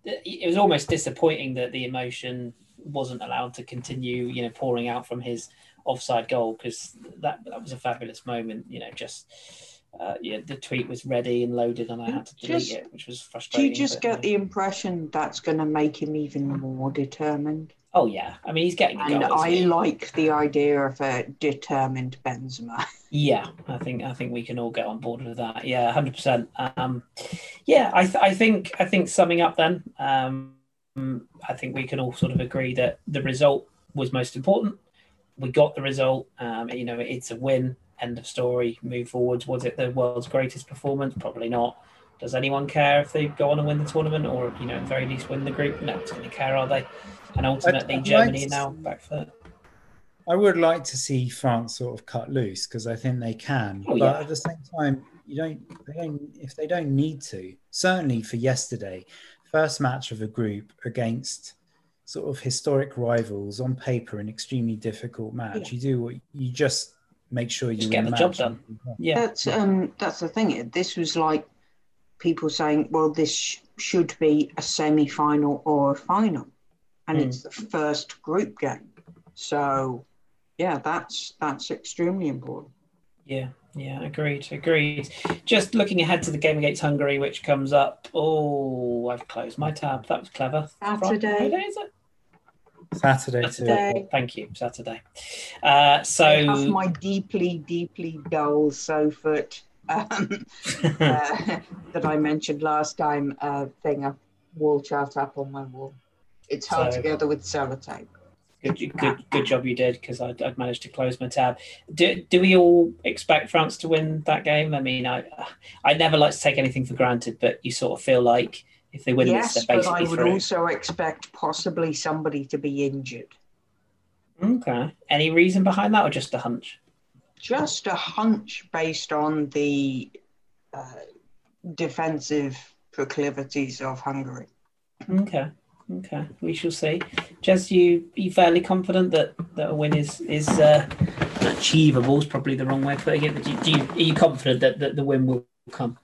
A: it was almost disappointing that the emotion wasn't allowed to continue, you know, pouring out from his offside goal because that that was a fabulous moment. You know, just uh, yeah, the tweet was ready and loaded, and I had to delete just, it, which was frustrating.
B: Do you just get um, the impression that's going to make him even more determined?
A: Oh yeah, I mean he's getting.
B: and goal, I like the idea of a determined Benzema. (laughs)
A: Yeah, I think I think we can all get on board with that. Yeah, hundred percent. Um, yeah, I th- I think I think summing up then, um, I think we can all sort of agree that the result was most important we got the result. Um, you know, it's a win. End of story. Move forwards. Was it the world's greatest performance? Probably not. Does anyone care if they go on and win the tournament, or you know, at the very least win the group? No one's going to care, are they? And ultimately, I'd, I'd Germany like now back foot.
C: I would like to see France sort of cut loose because I think they can, oh, but yeah. at the same time, you don't. They don't. If they don't need to, certainly for yesterday, first match of a group against sort of historic rivals on paper an extremely difficult match. Yeah. You do what you just make sure you
A: get the job done.
B: Yeah, that's um that's the thing. This was like people saying, well, this sh- should be a semi-final or a final, and mm. it's the first group game. So, yeah, that's that's extremely important.
A: Yeah, yeah, agreed, agreed. Just looking ahead to the game against Hungary, which comes up. Oh, I've closed my tab. That was clever.
B: Saturday.
A: Friday, is it?
C: Saturday, too.
B: Saturday.
A: Thank you, Saturday. Uh, so
B: my deeply, deeply dull sofa um, (laughs) uh, that I mentioned last time uh, thing, a wall chart up on my wall. It's held
A: So-
B: together with sellotape.
A: good, good, good job you did because I'd, I'd managed to close my tab. Do, do we all expect France to win that game? I mean, I I never like to take anything for granted, but you sort of feel like if they win
B: yes,
A: this, they're
B: but I would
A: through.
B: also expect possibly somebody to be injured.
A: Okay. Any reason behind that, or just a hunch?
B: Just a hunch based on the uh, defensive proclivities of Hungary.
A: Okay. Okay. We shall see. Jez, you you fairly confident that, that a win is is uh, achievable? Is probably the wrong way of putting it. But do, do you, are you confident that, that the win will come?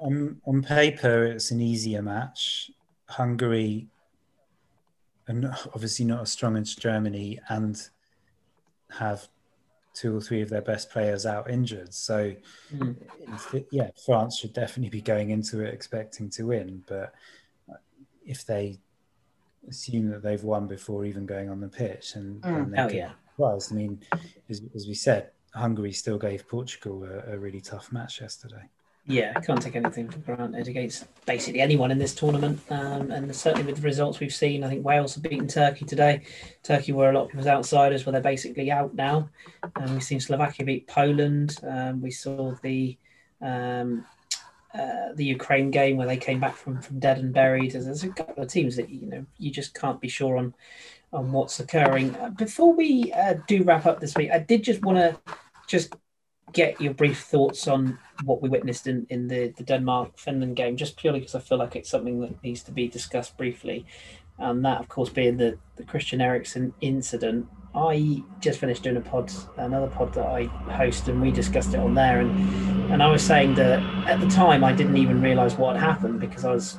C: On, on paper, it's an easier match. Hungary, and obviously not as strong as Germany, and have two or three of their best players out injured. So,
A: Mm.
C: yeah, France should definitely be going into it expecting to win. But if they assume that they've won before even going on the pitch, and,
B: Mm.
C: and they
A: Oh yeah.
C: surprised. I mean, as, as we said, Hungary still gave Portugal a, a really tough match yesterday.
A: Yeah, I can't take anything for granted against basically anyone in this tournament. Um, and certainly with the results we've seen, I think Wales have beaten Turkey today. Turkey were a lot of people's outsiders, where they're basically out now. Um, we've seen Slovakia beat Poland. Um, we saw the um, uh, the Ukraine game where they came back from, from dead and buried. There's, there's a couple of teams that you know you just can't be sure on on what's occurring. Uh, before we uh, do wrap up this week, I did just want to just get your brief thoughts on what we witnessed in, in the, the Denmark Finland game, just purely because I feel like it's something that needs to be discussed briefly. And that, of course, being the, the Christian Eriksen incident. I just finished doing a pod, another pod that I host, and we discussed it on there. And and I was saying that at the time I didn't even realise what had happened because I was,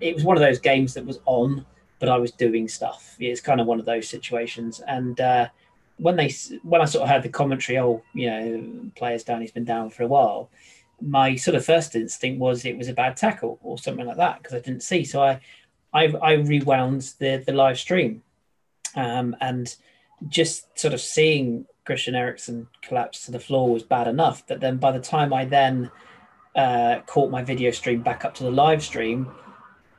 A: it was one of those games that was on, but I was doing stuff. It's kind of one of those situations. And uh, when they when I sort of heard the commentary, oh, you know, players down, he's been down for a while. My sort of first instinct was it was a bad tackle or something like that because I didn't see. So I, I, I rewound the the live stream, um, and just sort of seeing Christian Eriksen collapse to the floor was bad enough. But then by the time I then uh, caught my video stream back up to the live stream,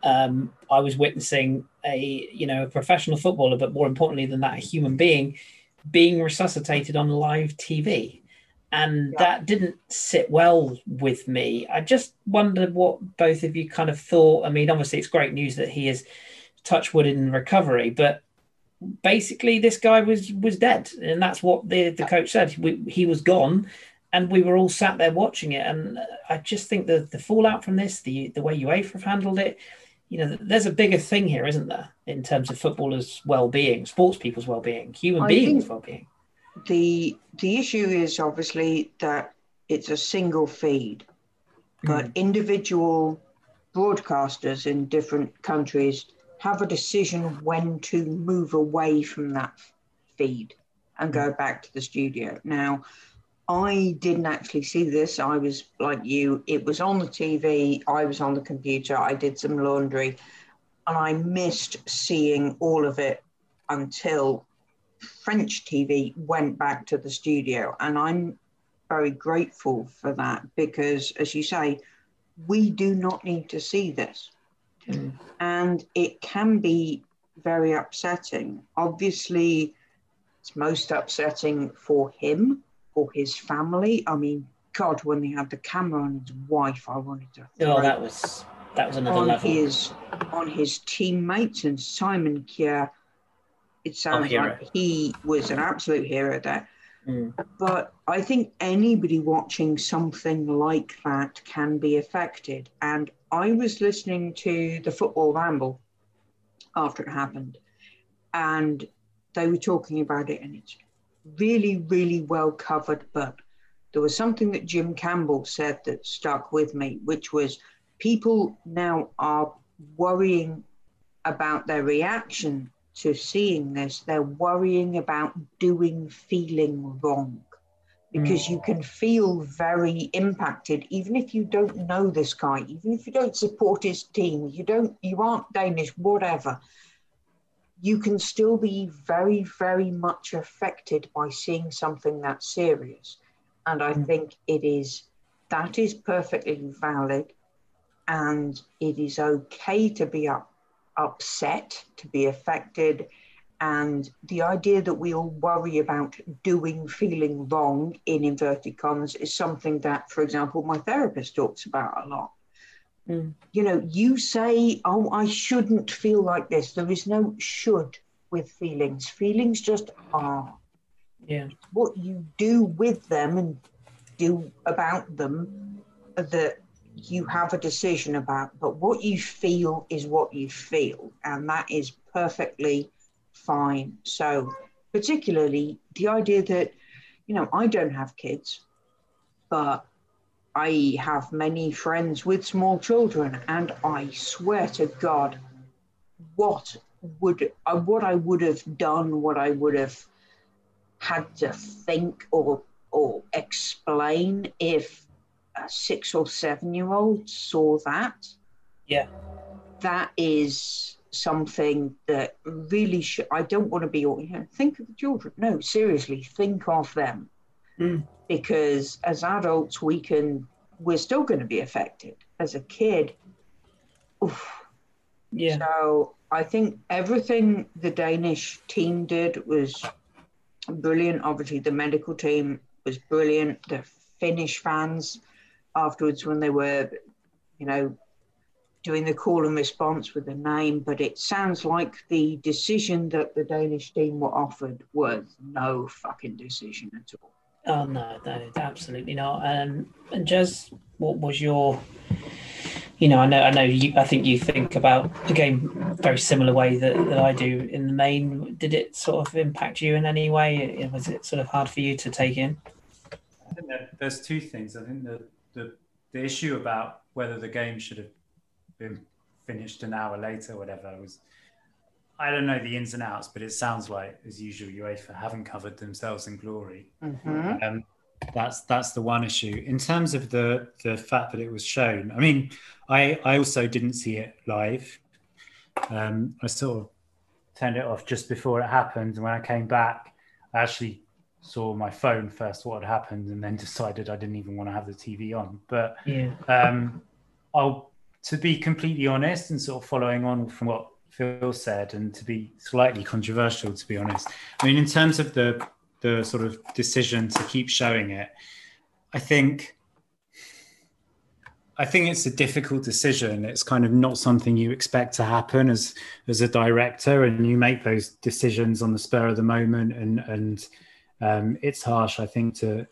A: um, I was witnessing a you know a professional footballer, but more importantly than that, a human being being resuscitated on live TV. And
B: Yeah.
A: that didn't sit well with me. I just wondered what both of you kind of thought. I mean, obviously, it's great news that he is touch wood in recovery, but basically, this guy was was dead, and that's what the the coach said. We, he was gone, and we were all sat there watching it. And I just think the the fallout from this, the the way UEFA have handled it, you know, there's a bigger thing here, isn't there, in terms of footballers' well-being, sports people's well-being, human
B: I
A: beings' well-being.
B: the the issue is obviously that it's a single feed, but mm. individual broadcasters in different countries have a decision when to move away from that feed and mm. go back to the studio. Now, I didn't actually see this. I was like you, it was on the TV, I was on the computer, I did some laundry, and I missed seeing all of it until French TV went back to the studio. And I'm very grateful for that because, as you say, we do not need to see this.
A: Mm.
B: And it can be very upsetting. Obviously, it's most upsetting for him, for his family. I mean, God, when they had the camera on his wife, I wanted to.
A: Oh, that was that was another
B: on
A: level.
B: his on his teammates and Simon Kjær. It sounds like he was an absolute hero there.
A: Mm.
B: But I think anybody watching something like that can be affected. And I was listening to the football ramble after it happened, and they were talking about it, and it's really, really well covered. But there was something that Jim Campbell said that stuck with me, which was people now are worrying about their reaction to seeing this. They're worrying about doing feeling wrong. because mm. you can feel very impacted even if you don't know this guy even if you don't support his team you don't you aren't danish whatever you can still be very very much affected by seeing something that serious. And i
A: Mm.
B: think it is that is perfectly valid. And it is okay to be up, upset to be affected. And the idea that we all worry about doing feeling wrong in inverted commas is something that for example my therapist talks about a lot
A: Mm.
B: you know you say oh i shouldn't feel like this. There is no should with feelings. Feelings just are.
A: Yeah.
B: what you do with them and do about them that you have a decision about. But what you feel is what you feel and that is perfectly fine. So particularly the idea that you know i don't have kids but i have many friends with small children and i swear to god what would uh, what i would have done what i would have had to think or or explain if a six or seven year old saw that.
A: Yeah.
B: that is something that really should i don't want to be you know think of the children. No seriously think of them
A: Mm.
B: because as adults we can we're still going to be affected as a kid oof,
A: Yeah.
B: so I think everything the Danish team did was brilliant. Obviously, the medical team was brilliant. The Finnish fans afterwards, when they were, you know, doing the call and response with the name, but it sounds like the decision that the Danish team were offered was no fucking decision at all.
A: Oh no, no, absolutely not. Um, and Jez, what was your? You know, I know, I know. You, I think you think about the game very similar way that, that I do. In the main, did it sort of impact you in any way? Was it sort of hard for you to take in?
C: I think there's two things. I think the, the the issue about whether the game should have been finished an hour later, or whatever, was I don't know the ins and outs, but it sounds like, as usual, UEFA haven't covered themselves in glory.
B: Mhm.
C: Um, that's that's the one issue. In terms of the the fact that it was shown, I mean, I I also didn't see it live. Um, I sort of turned it off just before it happened, and when I came back, I actually saw my phone first what had happened, and then (laughs) decided I didn't even want to have the TV on. But
A: Yeah.
C: um, I'll to be completely honest and sort of following on from what Phil said, and to be slightly controversial, to be honest. I mean, in terms of the the sort of decision to keep showing it, I think I think it's a difficult decision. It's kind of not something you expect to happen as as a director, and you make those decisions on the spur of the moment, and and um, it's harsh, I think, to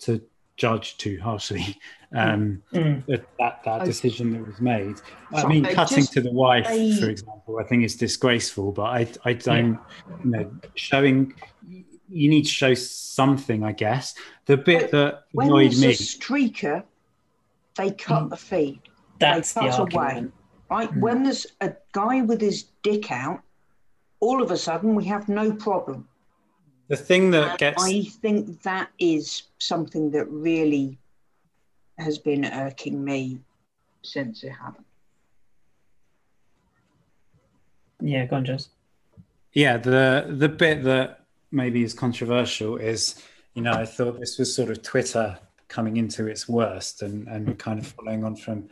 C: to judge too harshly (laughs) um,
A: Mm.
C: that that, that decision that was made. I mean, cutting
B: just-
C: to the wife,
B: I-
C: for example, I think is disgraceful. But I I don't you know showing. You need to show something, I guess. The bit that
B: When
C: annoyed
B: there's
C: me.
B: a streaker, they cut
A: Mm.
B: the feed.
A: That's the
B: cut away.
A: argument.
B: Right?
C: Hmm.
B: When there's a guy with his dick out, all of a sudden we have no problem.
C: The thing that
B: And
C: gets
B: I think that is something that really has been irking me since it happened.
A: Yeah, go on, Jez.
C: yeah the the bit that maybe is controversial is you know i thought this was sort of twitter coming into its worst and and kind of following on from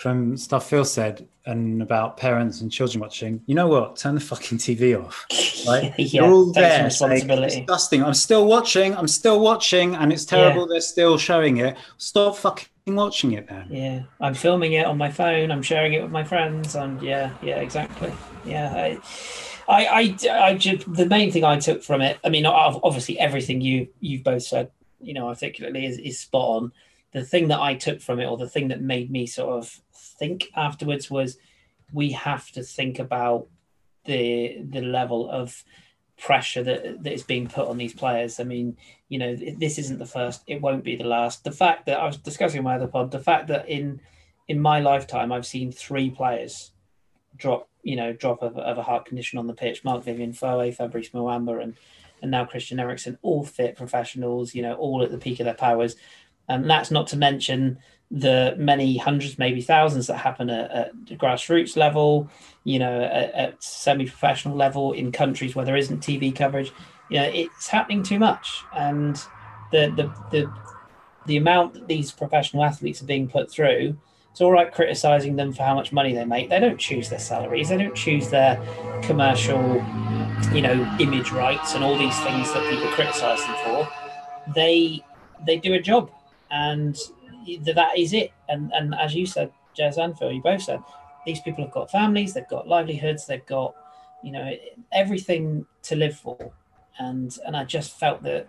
C: from stuff phil said and about parents and children watching you know what turn the fucking tv off right (laughs)
A: yeah,
C: you're all there saying,
A: responsibility.
C: disgusting i'm still watching i'm still watching and it's terrible they're still showing it stop fucking watching it then
A: Yeah, I'm filming it on my phone. I'm sharing it with my friends. And yeah, yeah, exactly. Yeah, I, I, I, I just, the main thing I took from it. I mean, obviously, everything you you've both said, you know, articulately is, is spot on. The thing that I took from it, or the thing that made me sort of think afterwards, was we have to think about the the level of pressure that that is being put on these players. I mean, you know, this isn't the first. It won't be the last. The fact that I was discussing in my other pod, the fact that in in my lifetime I've seen three players drop, you know, drop of, of a heart condition on the pitch: Marc-Vivien Foé, Fabrice Muamba, and and now Christian Eriksen, all fit professionals, you know, all at the peak of their powers. And that's not to mention the many hundreds, maybe thousands that happen at, at grassroots level, you know, at, at semi-professional level in countries where there isn't TV coverage. You know, it's happening too much, and the the the the amount that these professional athletes are being put through. It's all right criticizing them for how much money they make. They don't choose their salaries. They don't choose their commercial, you know, image rights and all these things that people criticize them for. They they do a job, and that is it. And and as you said, Jez and Phil, you both said, these people have got families, they've got livelihoods, they've got, you know, everything to live for. And and I just felt that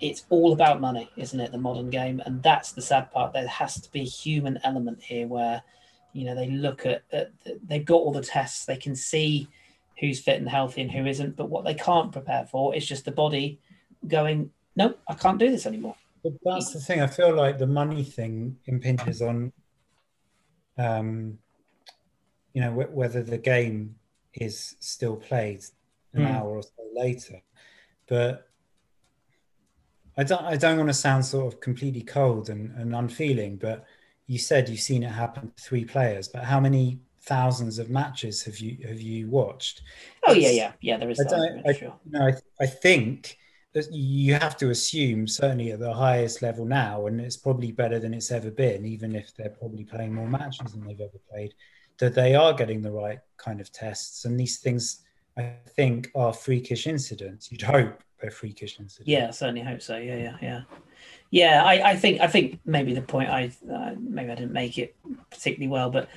A: it's all about money, isn't it? The modern game, and that's the sad part. There has to be a human element here where, you know, they look at, at they've got all the tests, they can see who's fit and healthy and who isn't, but what they can't prepare for is just the body going, nope, I can't do this anymore.
C: But that's the thing. I feel like the money thing impinges on, um, you know, w- whether the game is still played an mm. hour or so later. But I don't. I don't want to sound sort of completely cold and, and unfeeling. But you said you've seen it happen to three players. But how many thousands of matches have you have you watched?
A: Oh it's, yeah, yeah, yeah. There is. I don't.
C: I, sure. no, I, I think you have to assume certainly at the highest level now, and it's probably better than it's ever been, even if they're probably playing more matches than they've ever played, that they are getting the right kind of tests. And these things, I think, are freakish incidents. You'd hope they're freakish incidents.
A: Yeah, certainly hope so. Yeah, yeah, yeah. Yeah, I, I think I think maybe the point I uh, maybe I didn't make it particularly well, but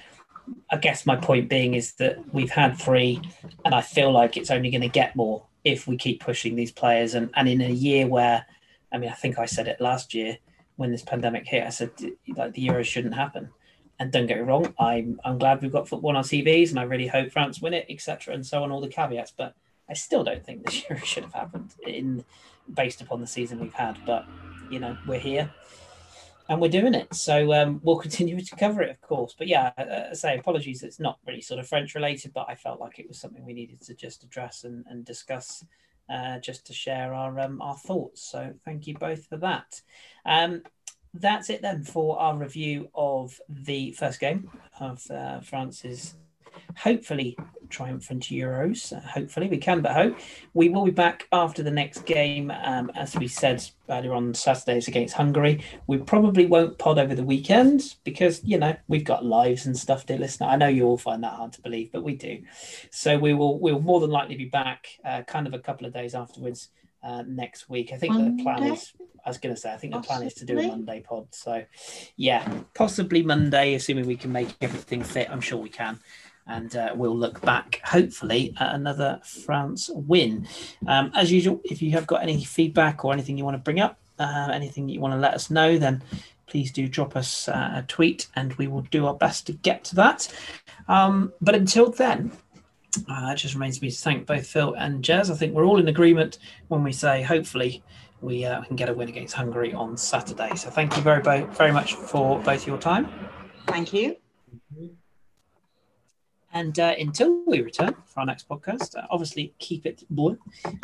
A: I guess my point being is that we've had three, and I feel like it's only going to get more if we keep pushing these players. And, and in a year where, I mean, I think I said it last year when this pandemic hit, I said, like, the Euros shouldn't happen. And don't get me wrong, I'm, I'm glad we've got football on our TVs and I really hope France win it, etc. and so on, all the caveats. But I still don't think this (laughs) Euro should have happened in based upon the season we've had. But, you know, we're here and we're doing it. So um, we'll continue to cover it, of course. But yeah, I, I say apologies. It's not really sort of French related, but I felt like it was something we needed to just address and, and discuss, uh, just to share our um, our thoughts. So thank you both for that. Um, that's it then for our review of the first game of uh, France's hopefully triumphant Euros. Uh, hopefully, we can but hope. We will be back after the next game, um, as we said earlier on Saturdays against Hungary. We probably won't pod over the weekend because, you know, we've got lives and stuff, dear listener. I know you all find that hard to believe, but we do. So we will we'll more than likely be back uh, kind of a couple of days afterwards. Uh, next week. I think Monday? the plan is, I was going to say, I think possibly? the plan is to do a Monday pod. So, yeah, possibly Monday, assuming we can make everything fit. I'm sure we can and uh, we'll look back hopefully at another France win. Um, as usual, if you have got any feedback or anything you want to bring up, uh, anything you want to let us know, then please do drop us uh, a tweet and we will do our best to get to that. Um, but until then, uh, it just remains for me to thank both Phil and Jez. I think we're all in agreement when we say hopefully we uh, can get a win against Hungary on Saturday. So thank you very, very much for both your time.
B: Thank you.
A: And uh, until we return for our next podcast, uh, obviously keep it blue,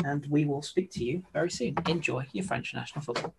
A: and we will speak to you very soon. Enjoy your French national football.